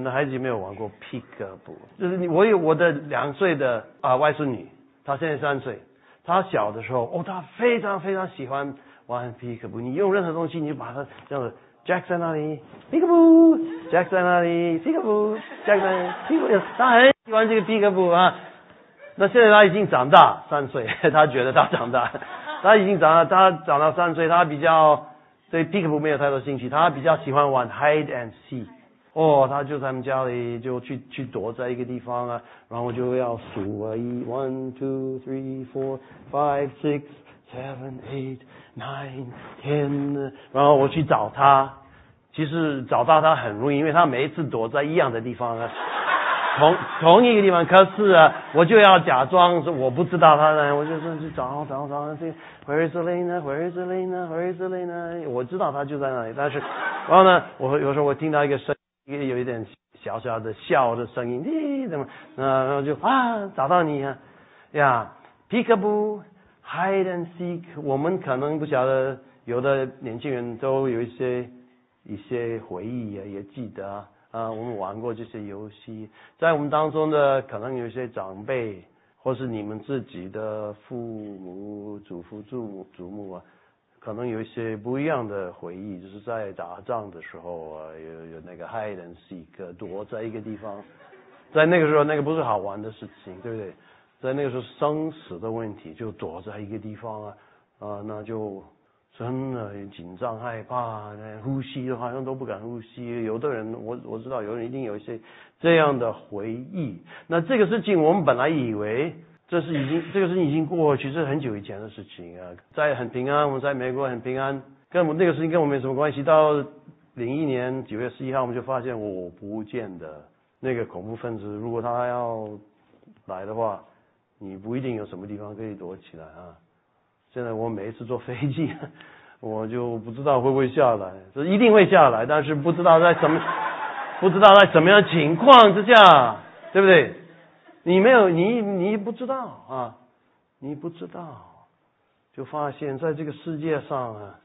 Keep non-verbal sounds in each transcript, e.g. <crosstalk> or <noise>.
们的孩子有没有玩过 peekaboo？就是你，我有我的两岁的啊外孙女，她现在三岁，她小的时候哦，她非常非常喜欢玩 peekaboo。你用任何东西，你就把它这样子，Jack 在那里，peekaboo，Jack 在那里，peekaboo，Jack 在 peekaboo，她很喜欢这个 peekaboo 啊。那现在她已经长大三岁，<laughs> 她觉得她长大，<laughs> 她已经长大，她长到三岁，她比较。对 peekaboo 没有太多兴趣，他比较喜欢玩 hide and seek。哦，他就在他们家里就去去躲在一个地方啊，然后就要数啊，一 one two three four five six seven eight nine ten，然后我去找他，其实找到他很容易，因为他每一次躲在一样的地方啊。<laughs> 同同一个地方，可是啊，我就要假装是我不知道他呢，我就说去找找找这 Where is Elena？Where is Elena？Where is Elena？我知道他就在那里，但是，然后呢，我有时候我听到一个声，一个有一点小小的笑的声音，咦，怎么？然后就啊，找到你啊，呀，Peekaboo，Hide and Seek，我们可能不晓得，有的年轻人都有一些一些回忆啊，也记得。啊，我们玩过这些游戏，在我们当中的可能有一些长辈，或是你们自己的父母、祖父、祖母、祖母啊，可能有一些不一样的回忆，就是在打仗的时候啊，有有 hide and seek，躲在一个地方，在那个时候，那个不是好玩的事情，对不对？在那个时候，生死的问题，就躲在一个地方啊，啊，那就。真的紧张害怕，呼吸的好像都不敢呼吸。有的人，我我知道，有人一定有一些这样的回忆。那这个事情，我们本来以为这是已经这个事情已经过去，是很久以前的事情啊，在很平安，我们在美国很平安，跟我们那个事情跟我们没什么关系。到零一年九月十一号，我们就发现我不见的那个恐怖分子，如果他要来的话，你不一定有什么地方可以躲起来啊。现在我每一次坐飞机，<laughs> 我就不知道会不会下来，这一定会下来，但是不知道在什么，<laughs> 不知道在什么样情况之下，对不对？你没有，你你不知道啊，你不知道，就发现在这个世界上啊，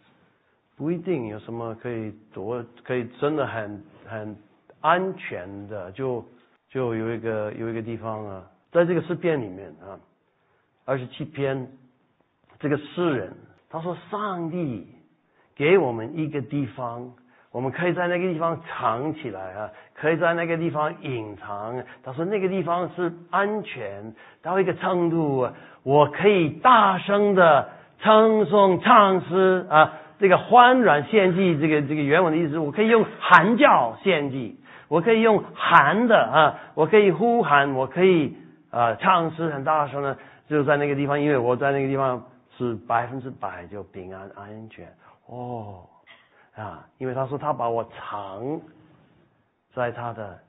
不一定有什么可以躲，可以真的很很安全的，就就有一个有一个地方啊，在这个诗篇里面啊，二十七篇。这个诗人他说：“上帝给我们一个地方，我们可以在那个地方藏起来啊，可以在那个地方隐藏。他说那个地方是安全到一个程度，我可以大声的称颂唱诗啊，这个欢软献祭，这个这个原文的意思，我可以用喊叫献祭，我可以用喊的啊，我可以呼喊，我可以啊唱诗很大声的，就在那个地方，因为我在那个地方。”是百分之百就平安安全哦啊！因为他说他把我藏在他的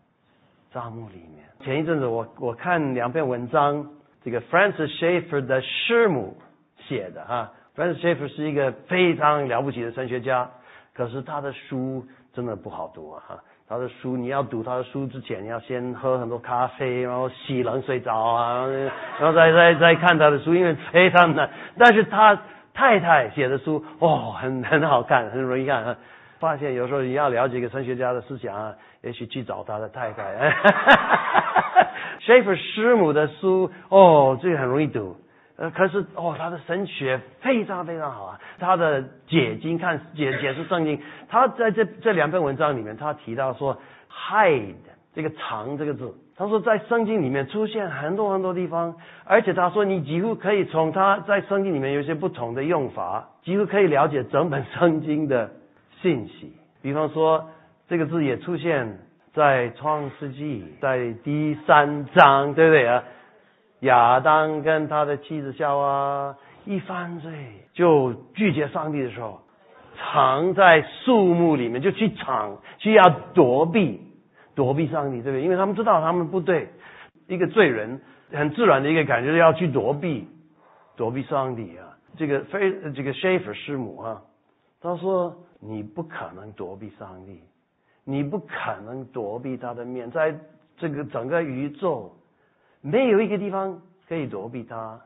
帐幕里面。前一阵子我我看两篇文章，这个 Francis Schaeffer 的师母写的哈。Francis Schaeffer 是一个非常了不起的神学家，可是他的书真的不好读啊哈。他的书，你要读他的书之前，你要先喝很多咖啡，然后洗冷水澡啊，然后再再再看他的书，因为非常难。但是他太太写的书，哦，很很好看，很容易看。发现有时候你要了解一个神学家的思想啊，也许去找他的太太。<laughs> Schaeffer 师母的书，哦，这个很容易读。呃，可是哦，他的神学非常非常好啊！他的解经看解解释圣经，他在这这两篇文章里面，他提到说 “hide” 这个“藏”这个字，他说在圣经里面出现很多很多地方，而且他说你几乎可以从他在圣经里面有一些不同的用法，几乎可以了解整本圣经的信息。比方说，这个字也出现在创世纪，在第三章，对不对啊？亚当跟他的妻子夏娃一犯罪，就拒绝上帝的时候，藏在树木里面，就去藏，去要躲避，躲避上帝，对不对？因为他们知道他们不对，一个罪人很自然的一个感觉要去躲避，躲避上帝啊。这个非这个 Shaffer 师母啊，他说你不可能躲避上帝，你不可能躲避他的面，在这个整个宇宙。没有一个地方可以躲避他。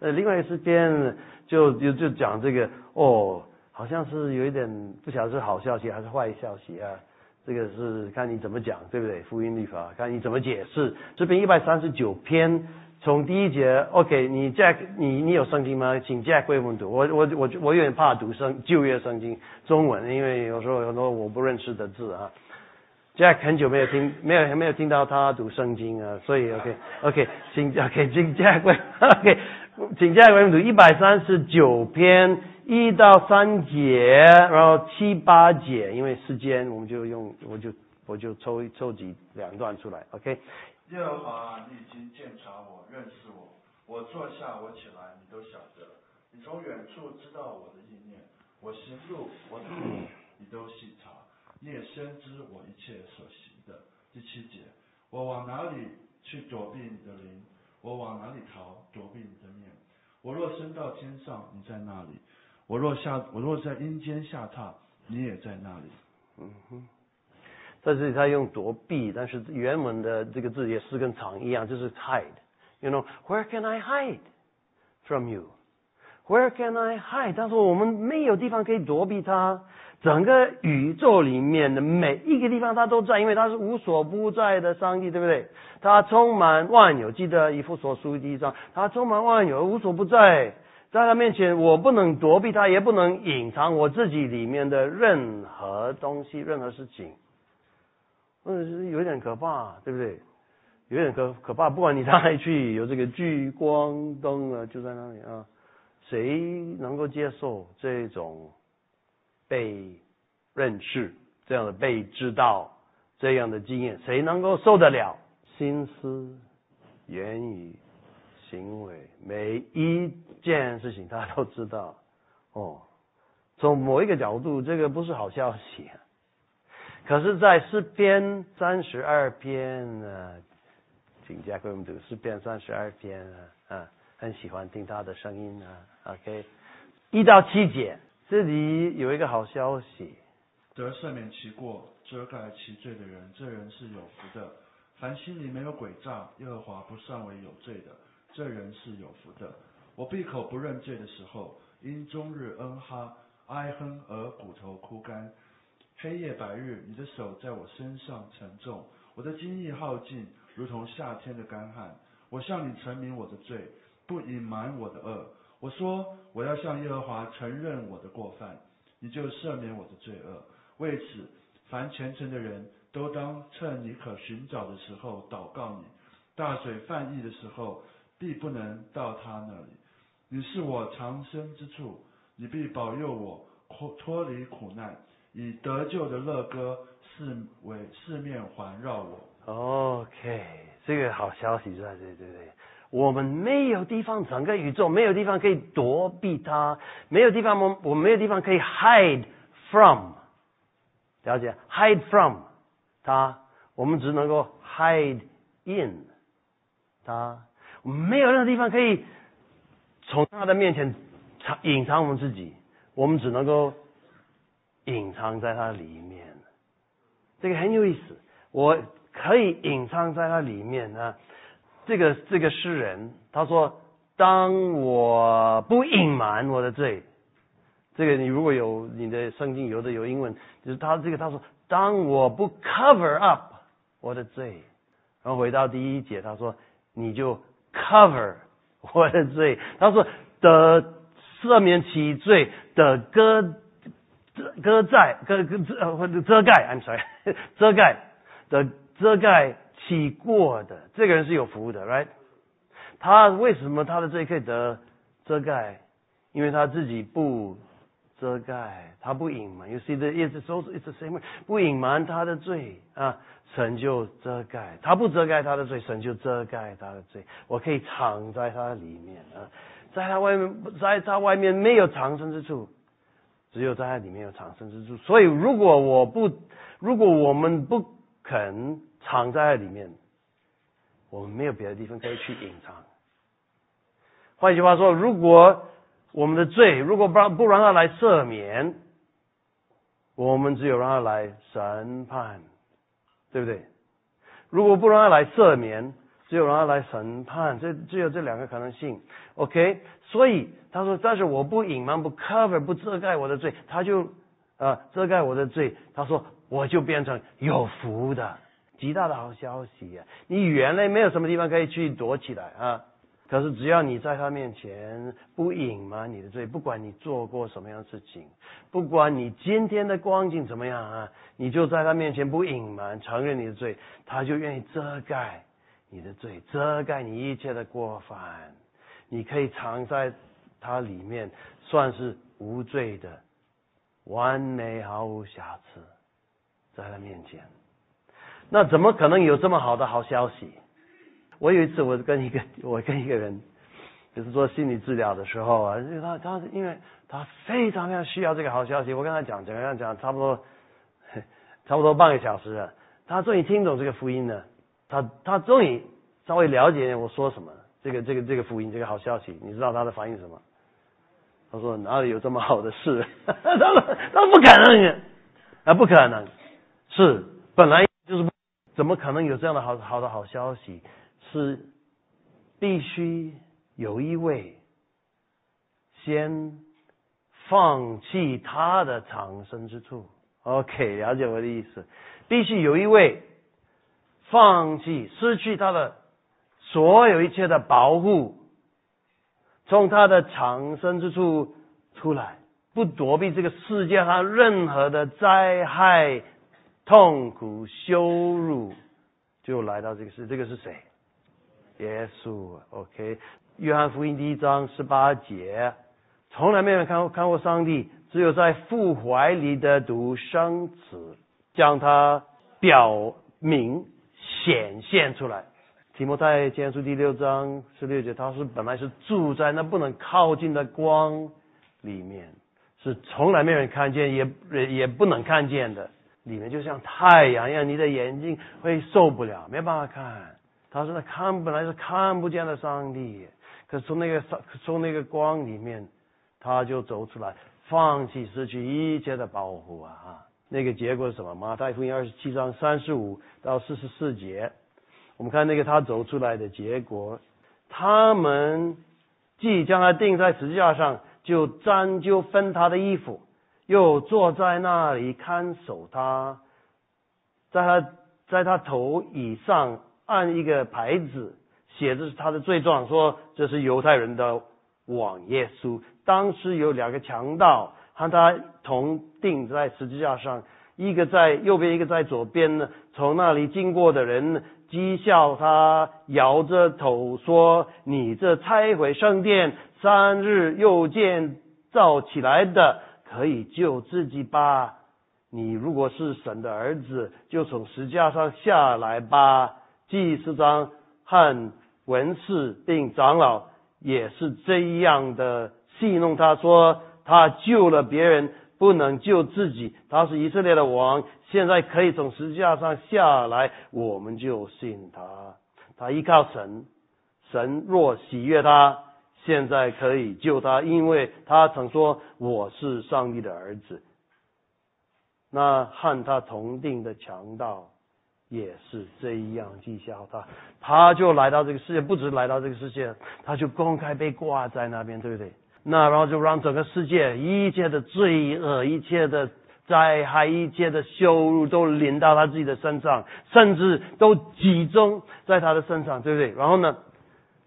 呃，另外一时间就就就讲这个哦，好像是有一点不晓得是好消息还是坏消息啊。这个是看你怎么讲，对不对？福音律法，看你怎么解释。这边一百三十九篇，从第一节，OK，你 Jack，你你有圣经吗？请 Jack 为我们读。我我我我有点怕读圣旧约圣经中文，因为有时候很多我不认识的字啊。Jack 很久没有听，没有没有听到他读圣经啊，所以 <laughs> OK OK，请 OK 请 Jack 为 OK，请 Jack 为我们读一百三十九篇。一到三节，然后七八节，因为时间，我们就用，我就我就抽抽几两段出来，OK。耶和华，你已经鉴察我，认识我。我坐下，我起来，你都晓得。你从远处知道我的意念，我行路，我走，你都细察。你也深知我一切所行的。第七节，我往哪里去躲避你的灵？我往哪里逃躲避你的面？我若升到天上，你在那里。我若下，我若在阴间下榻，你也在那里。嗯哼，在这里他用躲避，但是原文的这个字也是跟藏一样，就是 hide。You know, where can I hide from you? Where can I hide? 他说我们没有地方可以躲避他。整个宇宙里面的每一个地方他都在，因为他是无所不在的上帝，对不对？他充满万有，记得以弗所书第一章，他充满万有，无所不在。在他面前，我不能躲避他，也不能隐藏我自己里面的任何东西、任何事情。嗯，有点可怕，对不对？有点可可怕。不管你到哪里去，有这个聚光灯啊，就在那里啊。谁能够接受这种被认识、这样的被知道、这样的经验？谁能够受得了？心思、言语。行为每一件事情他都知道，哦，从某一个角度，这个不是好消息。可是，在诗篇三十二篇呢，请加给我们读诗篇三十二篇啊，啊，很喜欢听他的声音啊。OK，一到七节，这里有一个好消息，得赦免其过、遮盖其罪的人，这人是有福的。凡心里没有诡诈，耶和华不算为有罪的。这人是有福的。我闭口不认罪的时候，因终日嗯哈哀哼而骨头枯干。黑夜白日，你的手在我身上沉重，我的精力耗尽，如同夏天的干旱。我向你陈明我的罪，不隐瞒我的恶。我说我要向耶和华承认我的过犯，你就赦免我的罪恶。为此，凡虔诚的人都当趁你可寻找的时候祷告你。大水泛溢的时候。必不能到他那里。你是我藏身之处，你必保佑我脱脱离苦难，以得救的乐歌四为四面环绕我。OK，这个好消息在这，对不对？我们没有地方，整个宇宙没有地方可以躲避它，没有地方，我我没有地方可以 hide from，了解？hide from 它，我们只能够 hide in 它。没有任何地方可以从它的面前藏隐藏我们自己，我们只能够隐藏在它里面。这个很有意思，我可以隐藏在它里面呢。这个这个诗人他说：“当我不隐瞒我的罪，这个你如果有你的圣经有的有英文，就是他这个他说：当我不 cover up 我的罪，然后回到第一节，他说你就。” cover 我的罪，他说的赦免其罪的遮遮遮盖遮遮遮盖，I'm sorry，<laughs> 遮盖的遮盖起过的这个人是有福的，right？他为什么他的罪可以得遮盖？因为他自己不遮盖，他不隐瞒。You see the it's also it's the same，不隐瞒他的罪啊。神就遮盖，他不遮盖他的罪，神就遮盖他的罪。我可以藏在他里面啊，在他外面，在他外面没有藏身之处，只有在他里面有藏身之处。所以，如果我不，如果我们不肯藏在里面，我们没有别的地方可以去隐藏。换句话说，如果我们的罪，如果不让不让他来赦免，我们只有让他来审判。对不对？如果不让他来赦免，只有让他来审判，这只有这两个可能性。OK，所以他说：“但是我不隐瞒，不 cover，不遮盖我的罪，他就啊遮盖我的罪。”他说：“我就变成有福的，极大的好消息呀！你原来没有什么地方可以去躲起来啊。可是只要你在他面前不隐瞒你的罪，不管你做过什么样的事情，不管你今天的光景怎么样啊，你就在他面前不隐瞒，承认你的罪，他就愿意遮盖你的罪，遮盖你一切的过犯，你可以藏在他里面，算是无罪的，完美毫无瑕疵，在他面前，那怎么可能有这么好的好消息？我有一次，我跟一个 <laughs> 我跟一个人，就是做心理治疗的时候啊，他他因为他非常非常需要这个好消息，我跟他讲怎么样讲，差不多 <laughs> 差不多半个小时了，他终于听懂这个福音了，他他终于稍微了解我说什么，这个这个这个福音这个好消息，你知道他的反应什么？他说哪里有这么好的事？<laughs> 他说他说不可能啊，不可能，是本来就是怎么可能有这样的好好的好消息？是必须有一位先放弃他的藏身之处。OK，了解我的意思。必须有一位放弃、失去他的所有一切的保护，从他的藏身之处出来，不躲避这个世界上任何的灾害、痛苦、羞辱，就来到这个世。这个是谁？耶稣，OK，约翰福音第一章十八节，从来没有看过看过上帝，只有在父怀里的独生子将他表明显现出来。提摩太前书第六章十六节，他是本来是住在那不能靠近的光里面，是从来没有人看见，也也不能看见的，里面就像太阳一样，你的眼睛会受不了，没办法看。他说：“他看本来是看不见的上帝，可是从那个上从那个光里面，他就走出来，放弃失去一切的保护啊！那个结果是什么？马太福音二十七章三十五到四十四节，我们看那个他走出来的结果，他们既将他钉在十字架上，就沾就分他的衣服，又坐在那里看守他，在他在他头椅上。”按一个牌子写着他的罪状，说这是犹太人的王耶稣。当时有两个强盗和他同钉在十字架上，一个在右边，一个在左边呢。从那里经过的人讥笑他，摇着头说：“你这拆毁圣殿三日又建造起来的，可以救自己吧？你如果是神的儿子，就从石架上下来吧。”祭司长和文士并长老也是这样的戏弄他，说他救了别人，不能救自己。他是以色列的王，现在可以从十字架上下来，我们就信他。他依靠神，神若喜悦他，现在可以救他，因为他曾说我是上帝的儿子。那和他同定的强盗。也是这样讥笑他，他就来到这个世界，不止来到这个世界，他就公开被挂在那边，对不对？那然后就让整个世界一切的罪恶、一切的灾害、一切的羞辱都临到他自己的身上，甚至都集中在他的身上，对不对？然后呢，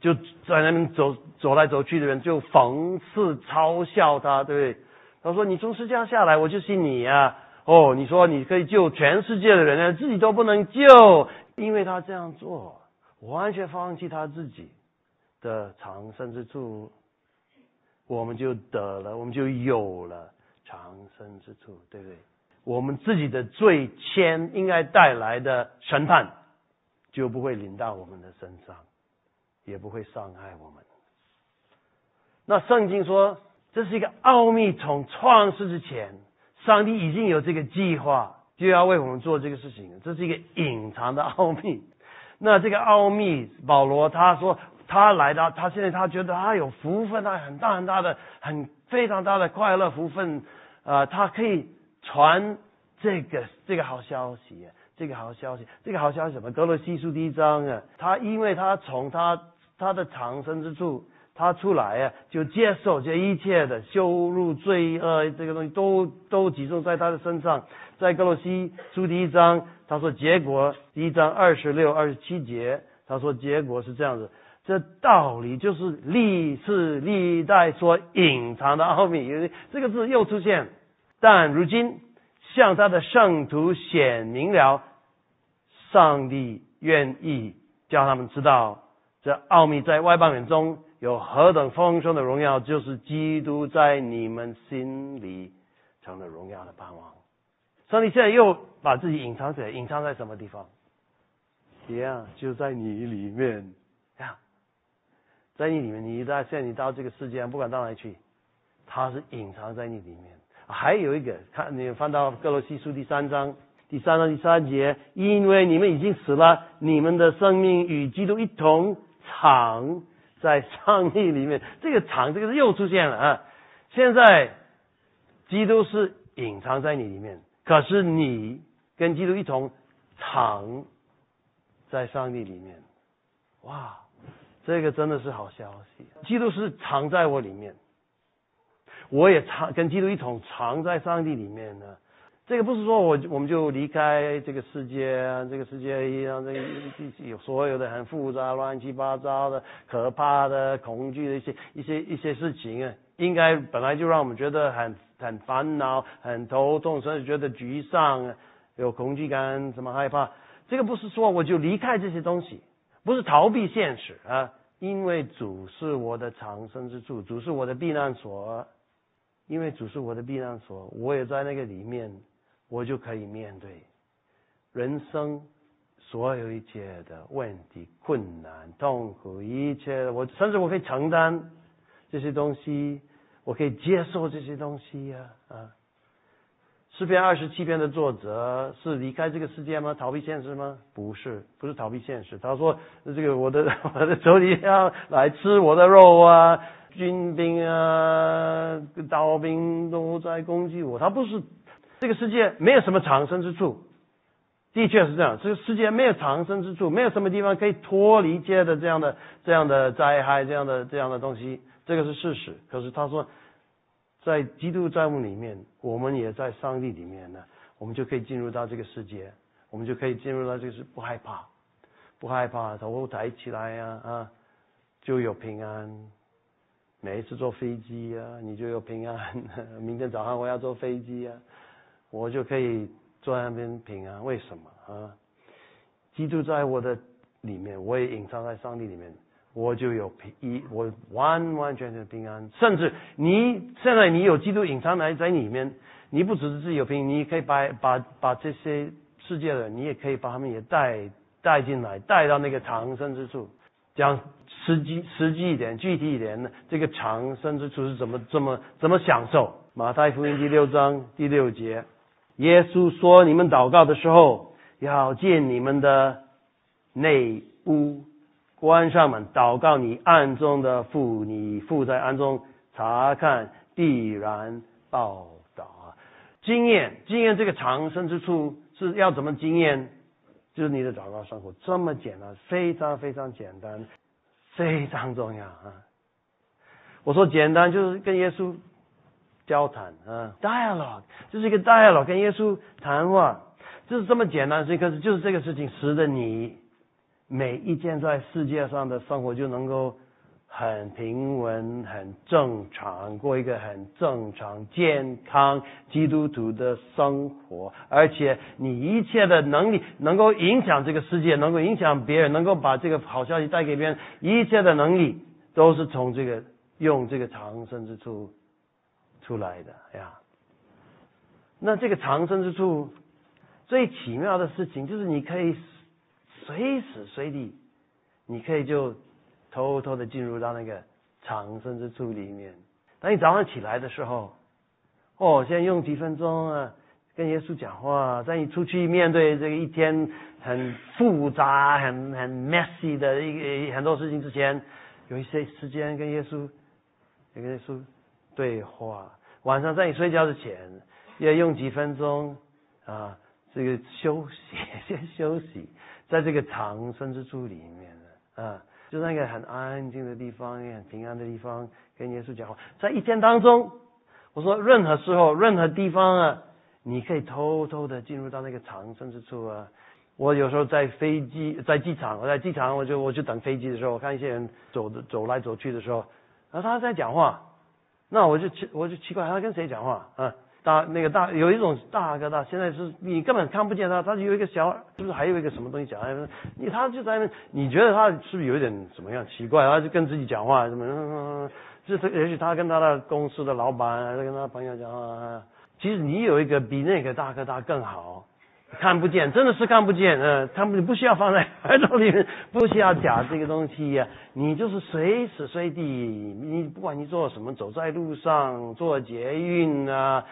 就在那边走走来走去的人就讽刺嘲笑他，对不对？他说：“你从世界上下来，我就信你呀。”哦，你说你可以救全世界的人呢，自己都不能救，因为他这样做，完全放弃他自己的长生之处，我们就得了，我们就有了长生之处，对不对？我们自己的罪愆应该带来的审判，就不会临到我们的身上，也不会伤害我们。那圣经说，这是一个奥秘，从创世之前。上帝已经有这个计划，就要为我们做这个事情。这是一个隐藏的奥秘。那这个奥秘，保罗他说他来到，他现在他觉得他有福分，他很大很大的、很非常大的快乐福分。啊，他可以传这个这个好消息，这个好消息，这个好消息什么？格罗西书第一章啊，他因为他从他他的藏身之处他出来啊，就接受这一切的羞辱、罪恶，这个东西都都集中在他的身上。在哥罗西书第一章，他说结果第一章二十六、二十七节，他说结果是这样子。这道理就是历世历代所隐藏的奥秘，这个字又出现，但如今向他的圣徒显明了，上帝愿意叫他们知道这奥秘在外邦人中。有何等丰盛的荣耀，就是基督在你们心里成了荣耀的盼望。上帝现在又把自己隐藏起来，隐藏在什么地方？一样，就在你里面呀，在你里面。你在现在你到这个世界上，不管到哪里去，他是隐藏在你里面。还有一个，看你翻到哥罗西书第三章，第三章第三节，因为你们已经死了，你们的生命与基督一同藏。在上帝里面，这个藏这个又出现了啊！现在基督是隐藏在你里面，可是你跟基督一同藏在上帝里面。哇，这个真的是好消息！基督是藏在我里面，我也藏跟基督一同藏在上帝里面呢。这个不是说我我们就离开这个世界，这个世界一样，这有所有的很复杂、乱七八糟的、可怕的、恐惧的一些一些一些事情啊，应该本来就让我们觉得很很烦恼、很头痛，甚至觉得沮丧、有恐惧感、什么害怕。这个不是说我就离开这些东西，不是逃避现实啊，因为主是我的藏身之处，主是我的避难所，因为主是我的避难所，我也在那个里面。我就可以面对人生所有一切的问题、困难、痛苦，一切我甚至我可以承担这些东西，我可以接受这些东西呀啊！诗篇二十七篇的作者是离开这个世界吗？逃避现实吗？不是，不是逃避现实。他说：“这个我的 <laughs> 我的仇敌要来吃我的肉啊，军兵啊、刀兵都在攻击我。”他不是。这个世界没有什么藏身之处，的确是这样。这个世界没有藏身之处，没有什么地方可以脱离界的这样的、这样的灾害、这样的、这样的东西，这个是事实。可是他说，在基督债务里面，我们也在上帝里面呢，我们就可以进入到这个世界，我们就可以进入到这个是不害怕，不害怕，头抬起来呀啊，就有平安。每一次坐飞机啊，你就有平安。<laughs> 明天早上我要坐飞机啊。我就可以坐在那边平安，为什么啊？基督在我的里面，我也隐藏在上帝里面，我就有平一，我完完全全平安。甚至你现在你有基督隐藏在在里面，你不只是自己有平，你可以把把把这些世界的人，你也可以把他们也带带进来，带到那个长生之处。讲实际实际一点，具体一点呢？这个长生之处是怎么怎么怎么享受？马太福音第六章第六节。耶稣说：“你们祷告的时候，要进你们的内屋，关上门，祷告你暗中的父，你父在暗中查看，必然报道啊！经验，经验这个长生之处是要怎么经验？就是你的祷告生活这么简单，非常非常简单，非常重要啊！我说简单，就是跟耶稣。”交谈啊，dialogue，就是一个 dialogue，跟耶稣谈话，就是这么简单的事情。可是就是这个事情，使得你每一件在世界上的生活就能够很平稳、很正常，过一个很正常、健康基督徒的生活。而且你一切的能力能够影响这个世界，能够影响别人，能够把这个好消息带给别人，一切的能力都是从这个用这个长生之处。出来的呀，那这个藏身之处最奇妙的事情，就是你可以随时随地，你可以就偷偷的进入到那个藏身之处里面。当你早上起来的时候，哦，先用几分钟啊，跟耶稣讲话。在你出去面对这个一天很复杂、很很 messy 的一个很多事情之前，有一些时间跟耶稣，跟耶稣。对话，晚上在你睡觉之前，要用几分钟啊，这个休息，<laughs> 先休息，在这个藏身之处里面啊，就在一个很安静的地方，也很平安的地方，跟耶稣讲话。在一天当中，我说任何时候、任何地方啊，你可以偷偷的进入到那个藏身之处啊。我有时候在飞机、在机场，我在机场，我就我就等飞机的时候，我看一些人走的走来走去的时候，然后他在讲话，那我就奇我就奇怪他跟谁讲话啊？大那个大有一种大哥大，现在是你根本看不见他，他有一个小，是不是还有一个什么东西讲？你他就在那，你觉得他是不是有一点怎么样奇怪？他就跟自己讲话，什么？就是也许他跟他的公司的老板，还是跟他朋友讲话。其实你有一个比那个大哥大更好，看不见，真的是看不见。嗯，他们不需要放在 <laughs> 耳朵里面，不需要讲这个东西呀。你就是随时随地，你不管你做什么，走在路上，坐捷运啊。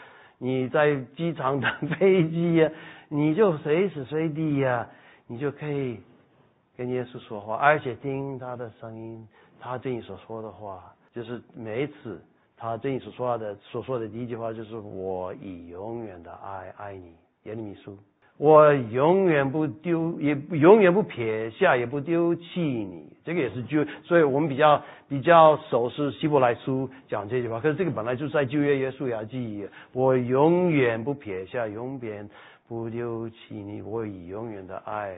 你在机场等飞机呀，<laughs> 你就随时随地呀，你就可以跟耶稣说话，而且听他的声音，他对你所说的话，就是每一次他对你所说的所说的第一句话就是“我以永远的爱爱你”，耶利米书。我永远不丢，也永远不撇下，也不丢弃你。这个也是就，所以我们比较比较熟是希伯来书讲这句话。可是这个本来就是在旧约耶稣亚记忆，我永远不撇下，永远不丢弃你。我以永远的爱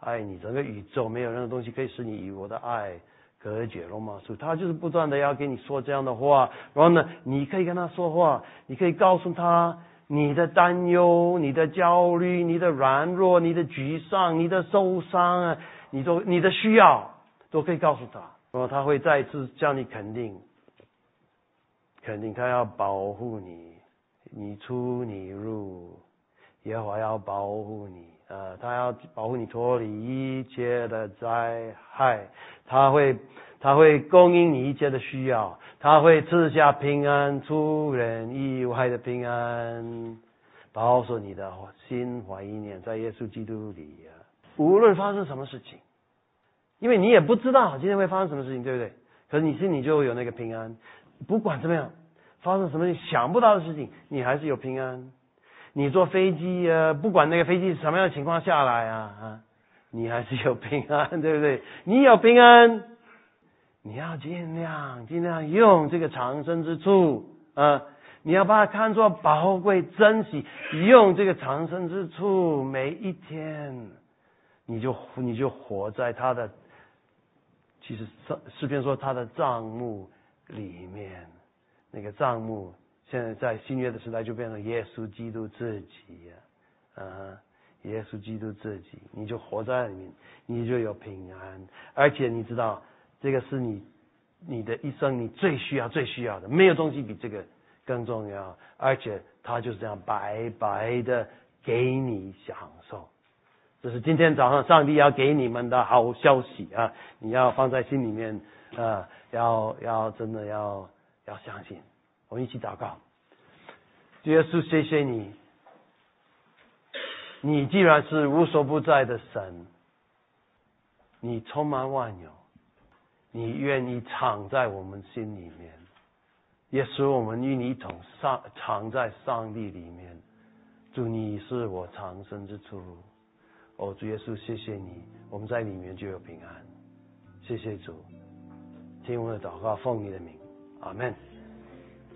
爱你。整个宇宙没有任何东西可以使你与我的爱隔绝了吗？所以他就是不断的要跟你说这样的话。然后呢，你可以跟他说话，你可以告诉他。你的担忧、你的焦虑、你的软弱、你的沮丧、你的受伤啊，你都你的需要都可以告诉他，然后他会再次向你肯定，肯定他要保护你，你出你入，耶和华要保护你啊，他要保护你脱离一切的灾害，他会他会供应你一切的需要。他会赐下平安，出人意外的平安，保守你的心怀意念在耶稣基督里啊！无论发生什么事情，因为你也不知道今天会发生什么事情，对不对？可是你心里就有那个平安，不管怎么样，发生什么想不到的事情，你还是有平安。你坐飞机啊，不管那个飞机什么样的情况下来啊啊，你还是有平安，对不对？你有平安。你要尽量尽量用这个长生之处啊！你要把它看作宝贵、珍惜，用这个长生之处，每一天，你就你就活在他的，其实诗诗篇说他的账目里面，那个账目现在在新约的时代就变成耶稣基督自己，啊，耶稣基督自己，你就活在里面，你就有平安，而且你知道。这个是你，你的一生你最需要、最需要的，没有东西比这个更重要。而且他就是这样白白的给你享受，这是今天早上上帝要给你们的好消息啊！你要放在心里面啊，要要真的要要相信。我们一起祷告，耶稣，谢谢你，你既然是无所不在的神，你充满万有。你愿意藏在我们心里面，也使我们与你同上藏在上帝里面。祝你是我长生之处。哦，主耶稣，谢谢你，我们在里面就有平安。谢谢主，听我的祷告，奉你的名，阿门。